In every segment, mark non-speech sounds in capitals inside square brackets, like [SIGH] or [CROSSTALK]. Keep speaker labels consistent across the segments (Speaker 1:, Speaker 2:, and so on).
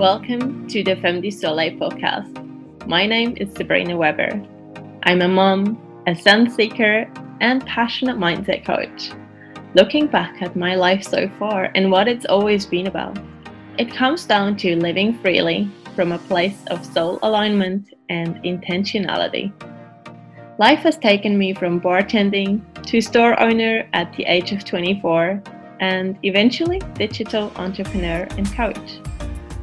Speaker 1: Welcome to the Femme du Soleil podcast. My name is Sabrina Weber. I'm a mom, a sun seeker, and passionate mindset coach. Looking back at my life so far and what it's always been about, it comes down to living freely from a place of soul alignment and intentionality. Life has taken me from bartending to store owner at the age of 24 and eventually digital entrepreneur and coach.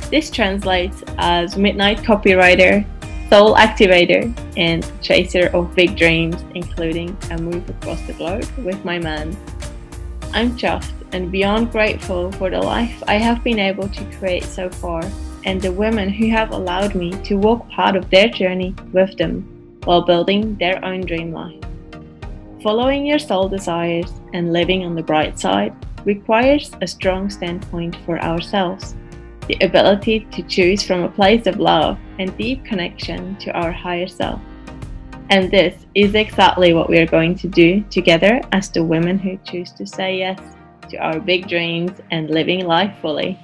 Speaker 1: This translates as midnight copywriter, soul activator, and chaser of big dreams, including a move across the globe with my man. I'm chuffed and beyond grateful for the life I have been able to create so far and the women who have allowed me to walk part of their journey with them while building their own dream life. Following your soul desires and living on the bright side requires a strong standpoint for ourselves the ability to choose from a place of love and deep connection to our higher self. And this is exactly what we are going to do together as the women who choose to say yes to our big dreams and living life fully.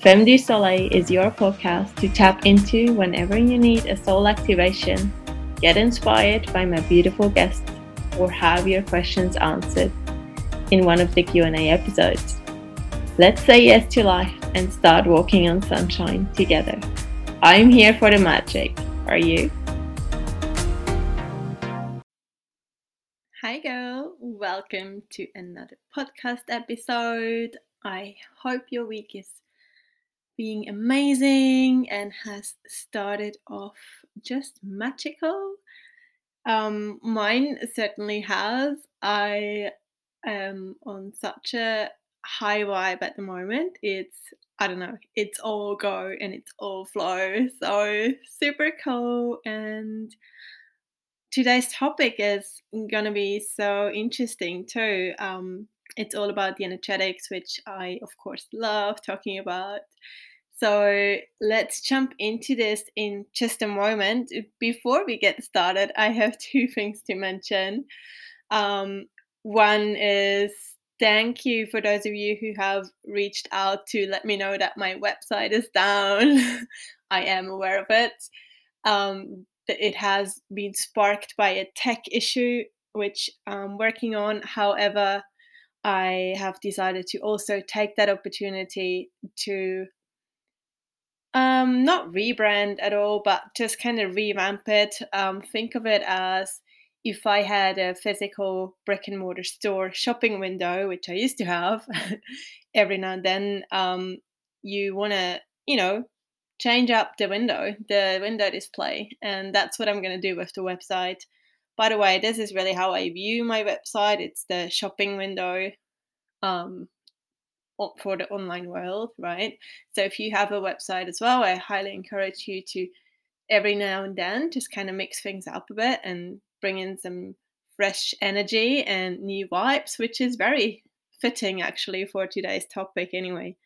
Speaker 1: Femme du Soleil is your podcast to tap into whenever you need a soul activation, get inspired by my beautiful guests, or have your questions answered in one of the Q&A episodes. Let's say yes to life and start walking on sunshine together. I'm here for the magic. Are you? Hi, girl. Welcome to another podcast episode. I hope your week is being amazing and has started off just magical. Um, mine certainly has. I am on such a high vibe at the moment. It's I don't know, it's all go and it's all flow. So super cool. And today's topic is gonna be so interesting too. Um, it's all about the energetics, which I of course love talking about. So let's jump into this in just a moment. Before we get started, I have [LAUGHS] two things to mention. Um, one is thank you for those of you who have reached out to let me know that my website is down. [LAUGHS] I am aware of it. Um, it has been sparked by a tech issue, which I'm working on. However, I have decided to also take that opportunity to um, not rebrand at all, but just kind of revamp it. Um, think of it as if I had a physical brick and mortar store shopping window, which I used to have [LAUGHS] every now and then, um, you want to, you know, change up the window, the window display. And that's what I'm going to do with the website. By the way, this is really how I view my website. It's the shopping window um, for the online world, right? So if you have a website as well, I highly encourage you to every now and then just kind of mix things up a bit and bring in some fresh energy and new vibes, which is very fitting actually for today's topic anyway.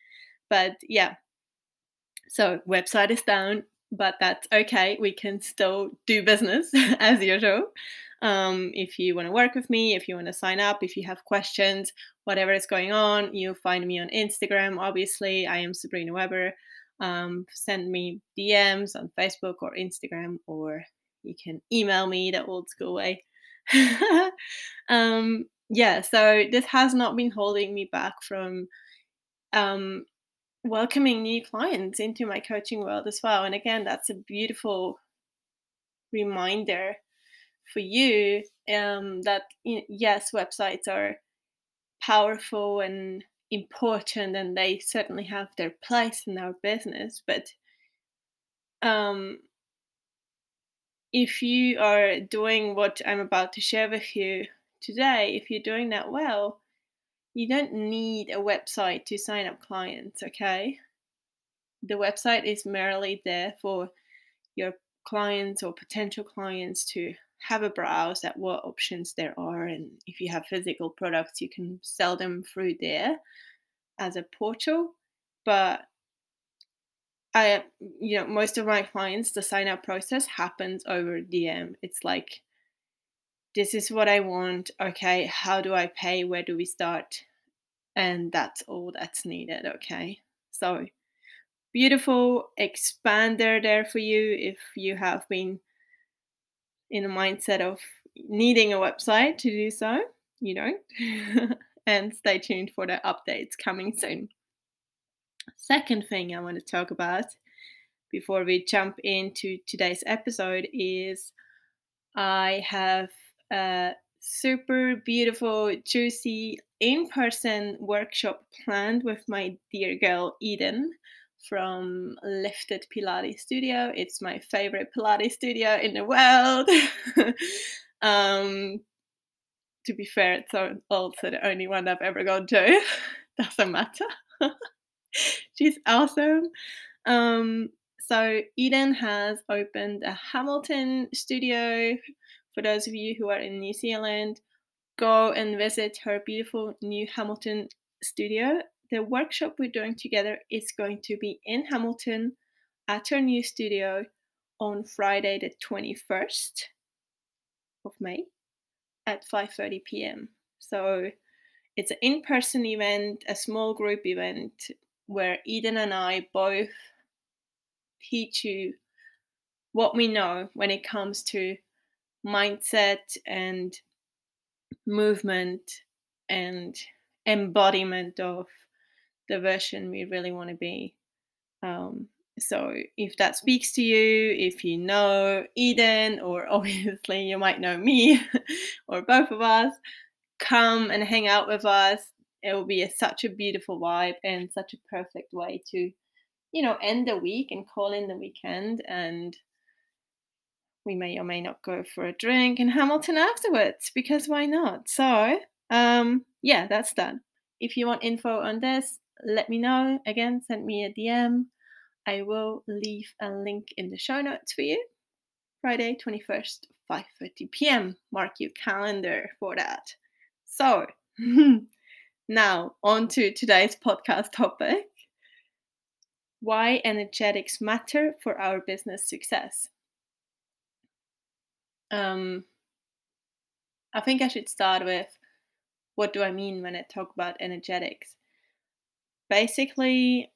Speaker 1: But yeah, so website is down, but that's okay. We can still do business [LAUGHS] as usual. Um, if you want to work with me, if you want to sign up, if you have questions, whatever is going on, you'll find me on Instagram. Obviously, I am Sabrina Weber. Um, send me DMs on Facebook or Instagram or you can email me the old school way. [LAUGHS] um, yeah, so this has not been holding me back from um, welcoming new clients into my coaching world as well. And again, that's a beautiful reminder for you um, that yes, websites are powerful and important, and they certainly have their place in our business. But um, if you are doing what I'm about to share with you today, if you're doing that well, you don't need a website to sign up clients, okay? The website is merely there for your clients or potential clients to have a browse at what options there are. And if you have physical products, you can sell them through there as a portal. But I, you know, most of my clients, the sign up process happens over DM. It's like, this is what I want. Okay, how do I pay? Where do we start? And that's all that's needed. Okay, so beautiful expander there for you if you have been in a mindset of needing a website to do so. You don't. [LAUGHS] and stay tuned for the updates coming soon. Second thing I want to talk about before we jump into today's episode is I have a super beautiful, juicy in person workshop planned with my dear girl Eden from Lifted Pilates Studio. It's my favorite Pilates studio in the world. [LAUGHS] um, to be fair, it's also the only one I've ever gone to. [LAUGHS] Doesn't matter. [LAUGHS] [LAUGHS] She's awesome. Um, so Eden has opened a Hamilton studio. For those of you who are in New Zealand, go and visit her beautiful new Hamilton studio. The workshop we're doing together is going to be in Hamilton at her new studio on Friday the 21st of May at 5:30 p.m. So it's an in-person event, a small group event where Eden and I both teach you what we know when it comes to mindset and movement and embodiment of the version we really want to be. Um, so if that speaks to you, if you know Eden, or [LAUGHS] obviously you might know me, [LAUGHS] or both of us, come and hang out with us. It will be a, such a beautiful vibe and such a perfect way to, you know, end the week and call in the weekend. And we may or may not go for a drink in Hamilton afterwards because why not? So, um, yeah, that's done. If you want info on this, let me know. Again, send me a DM I will leave a link in the show notes for you. Friday, 21st, 5:30 p.m. Mark your calendar for that. So, [LAUGHS] now on to today's podcast topic. Why energetics matter for our business success. Um, I think I should start with what do I mean when I talk about energetics? Basically,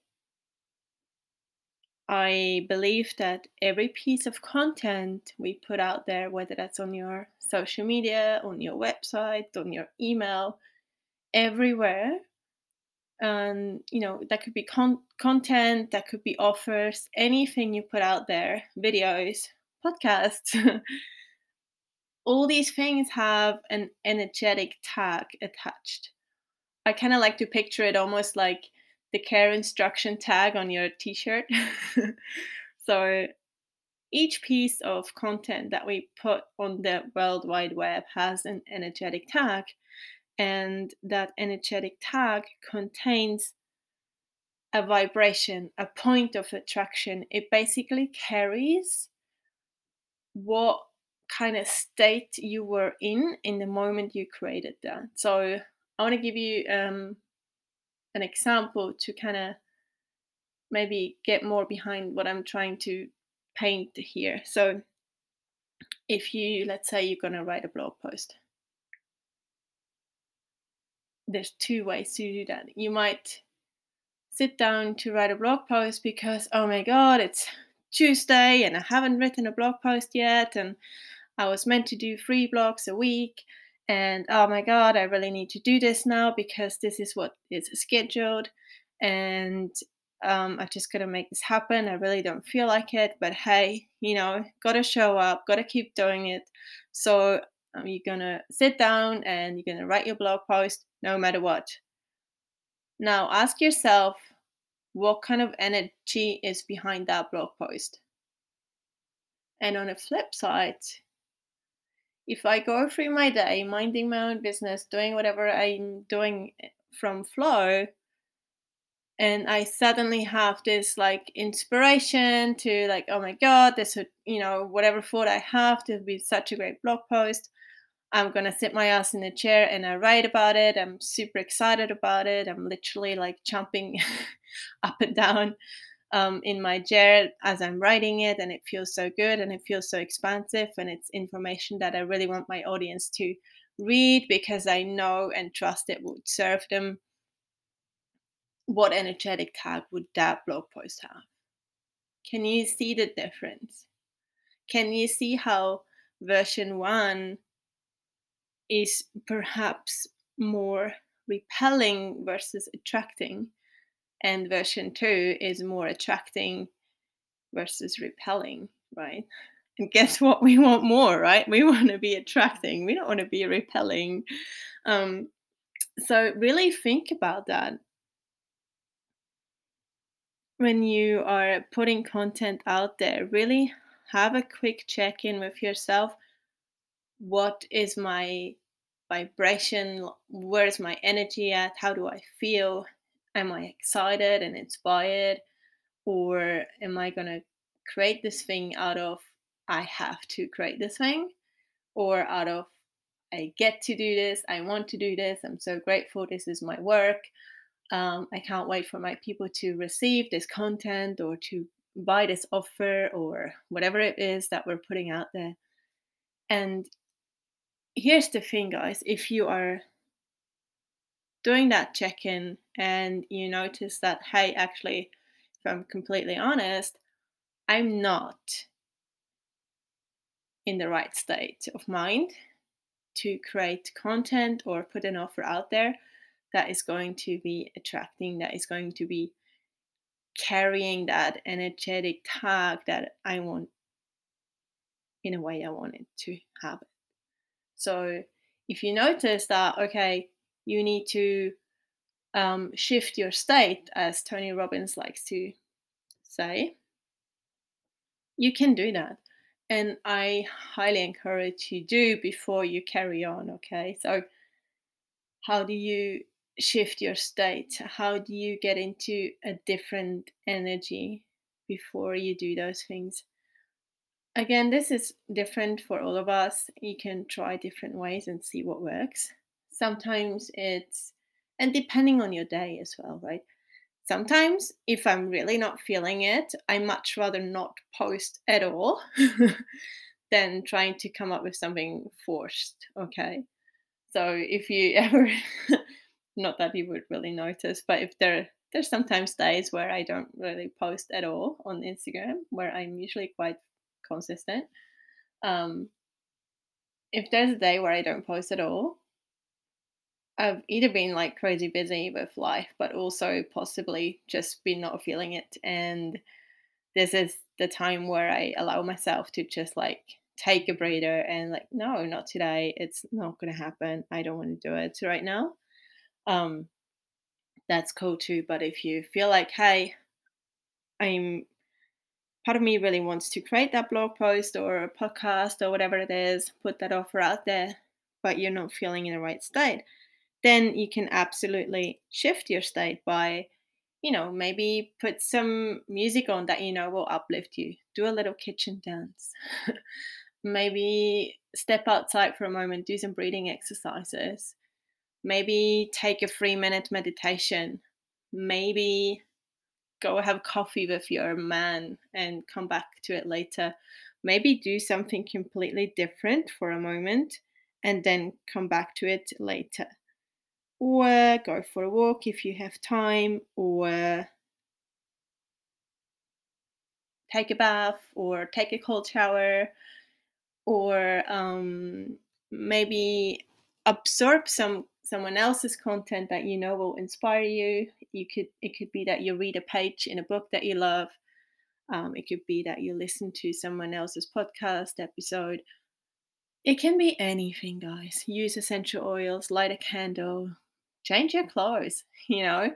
Speaker 1: I believe that every piece of content we put out there, whether that's on your social media, on your website, on your email, everywhere, and you know that could be con- content, that could be offers, anything you put out there, videos, podcasts. [LAUGHS] all these things have an energetic tag attached. I kind of like to picture it almost like the care instruction tag on your t-shirt. [LAUGHS] so each piece of content that we put on the World Wide Web has an energetic tag, and that energetic tag contains a vibration, a point of attraction. It basically carries what kind of state you were in in the moment you created that. So I want to give you um, an example to kind of maybe get more behind what I'm trying to paint here. So if you, let's say you're going to write a blog post, there's two ways to do that. You might sit down to write a blog post because, oh my God, it's Tuesday and I haven't written a blog post yet. And I was meant to do three blogs a week and oh my god i really need to do this now because this is what is scheduled and um, i just gotta make this happen i really don't feel like it but hey you know gotta show up gotta keep doing it so um, you're gonna sit down and you're gonna write your blog post no matter what now ask yourself what kind of energy is behind that blog post and on the flip side if I go through my day minding my own business, doing whatever I'm doing eh, from flow, and I suddenly have this like inspiration to like, oh my god, this would you know whatever thought I have, to be such a great blog post. I'm gonna sit my ass in a chair and I write about it. I'm super excited about it. I'm literally like jumping [LAUGHS] up and down um, in my chair as I'm writing it, and it feels so good and it feels so expansive, and it's information that I really want my audience to read because I know and trust it would serve them. What energetic tag would that blog post have? Can you see the difference? Can you see how version one is perhaps more repelling versus attracting, and version two is more attracting versus repelling, right? And guess what? We want more, right? We [LAUGHS] want to be attracting. We don't want to be repelling. Um, so really think about that when you are putting content out there. Really have a quick check in with yourself. What is my vibration? Where's my energy at? How do I feel? Am I excited and inspired? Or am I going to create this thing out of I have to create this thing? Or out of I get to do this, I want to do this, I'm so grateful, this is my work. Um, I can't wait for my people to receive this content or to buy this offer or whatever it is that we're putting out there. And here's the thing, guys if you are doing that check in and you notice that, hey, actually, if I'm completely honest, I'm not in the right state of mind to create content or put an offer out there that is going to be attracting, that is going to be carrying that energetic tag that I want in a way I want it to have. So if you notice that, okay, you need to um, shift your state, as Tony Robbins likes to say, you can do that and I highly encourage you do before you carry on. Okay, so how do you shift your state? How do you get into a different energy before you do those things? Again, this is different for all of us. You can try different ways and see what works. Sometimes it's, and depending on your day as well, right? sometimes if i'm really not feeling it i much rather not post at all [LAUGHS] than trying to come up with something forced okay so if you [LAUGHS] ever not that you would really notice but if there there's sometimes days where i don't really post at all on instagram where i'm usually quite consistent um if there's a day where i don't post at all I've either been like crazy busy with life, but also possibly just been not feeling it. And this is the time where I allow myself to just like take a breather and like, no, not today. It's not going to happen. I don't want to do it right now. Um, that's cool too. But if you feel like, hey, I'm part of me really wants to create that blog post or a podcast or whatever it is, put that offer out there, but you're not feeling in the right state then you can absolutely shift your state by you know maybe put some music on that you know will uplift you. Do a little kitchen dance. [LAUGHS] Maybe step outside for a moment do some breathing exercises. Maybe take a three minute meditation. Maybe go have coffee with your man and come back to it later. Maybe do something completely different for a moment and then come back to it later. Or go for a walk if you have time, or take a bath, or take a cold shower, or um, maybe absorb some someone else's content that you know will inspire you. You could it could be that you read a page in a book that you love. Um, it could be that you listen to someone else's podcast episode. It can be anything, guys. Use essential oils, light a candle, change your clothes, [LAUGHS] you know.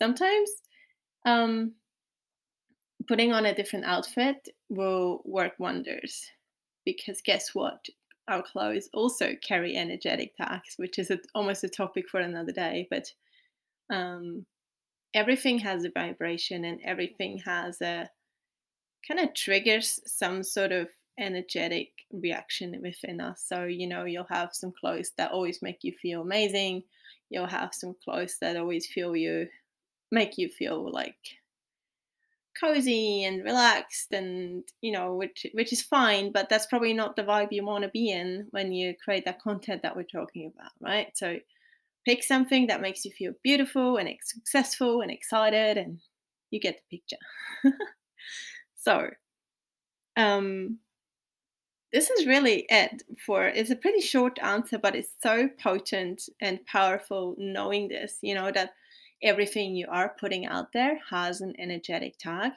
Speaker 1: Sometimes um, putting on a different outfit will work wonders because guess what? Our clothes also carry energetic tags, which is a, almost a topic for another day. But um, everything has a vibration and everything has a kind of triggers some sort of energetic reaction within us. So, you know, you'll have some clothes that always make you feel amazing you'll have some clothes that always feel you make you feel like cozy and relaxed and you know which which is fine but that's probably not the vibe you want to be in when you create that content that we're talking about right? So pick something that makes you feel beautiful and successful and excited and you get the picture. [LAUGHS] So, um, this is really it for it's a pretty short answer, but it's so potent and powerful knowing this, you know, that everything you are putting out there has an energetic tag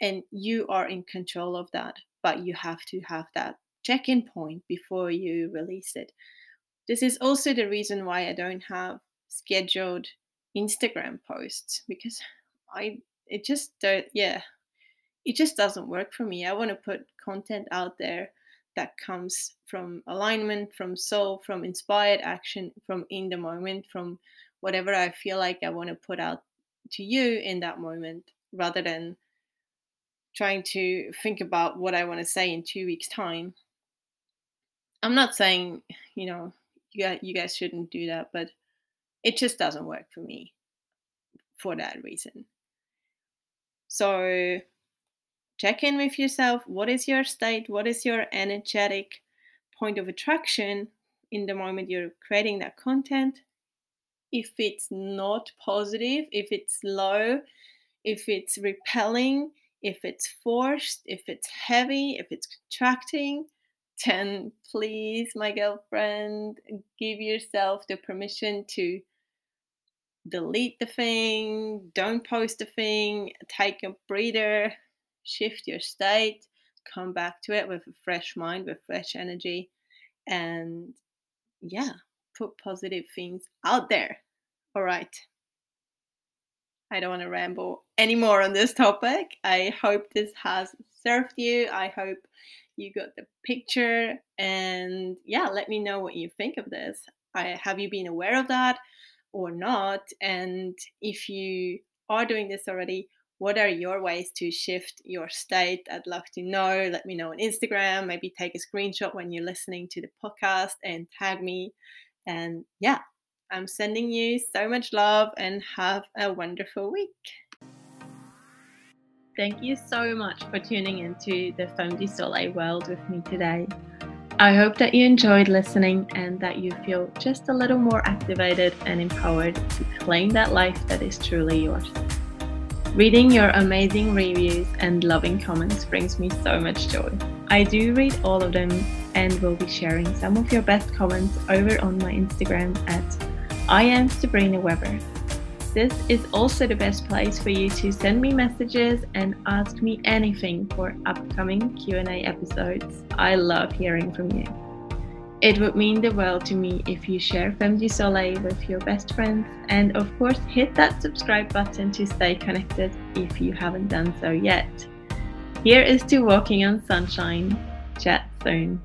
Speaker 1: and you are in control of that, but you have to have that check in point before you release it. This is also the reason why I don't have scheduled Instagram posts because I it just don't yeah it just doesn't work for me. I want to put content out there that comes from alignment, from soul, from inspired action, from in the moment, from whatever I feel like I want to put out to you in that moment, rather than trying to think about what I want to say in two weeks' time. I'm not saying, you know, you guys, you guys shouldn't do that, but it just doesn't work for me for that reason. So check in with yourself. What is your state? What is your energetic point of attraction in the moment you're creating that content? If it's not positive, if it's low, if it's repelling, if it's forced, if it's heavy, if it's contracting, then please, my girlfriend, give yourself the permission to delete the thing, don't post the thing, take a breather, shift your state, come back to it with a fresh mind, with fresh energy, and yeah, put positive things out there. All right. I don't want to ramble anymore on this topic. I hope this has served you. I hope you got the picture. And yeah, let me know what you think of this. I, have you been aware of that or not? And if you are doing this already, what are your ways to shift your state? I'd love to know. Let me know on Instagram. Maybe take a screenshot when you're listening to the podcast and tag me. And yeah, I'm sending you so much love and have a wonderful week. Thank you so much for tuning into the Femme du Soleil world with me today. I hope that you enjoyed listening and that you feel just a little more activated and empowered to claim that life that is truly yours. Reading your amazing reviews and loving comments brings me so much joy. I do read all of them and will be sharing some of your best comments over on my Instagram at I am Sabrina Weber. This is also the best place for you to send me messages and ask me anything for upcoming Q&A episodes. I love hearing from you. It would mean the world to me if you share Femme du Soleil with your best friends, and of course, hit that subscribe button to stay connected if you haven't done so yet. Here is to Walking on Sunshine. Chat soon.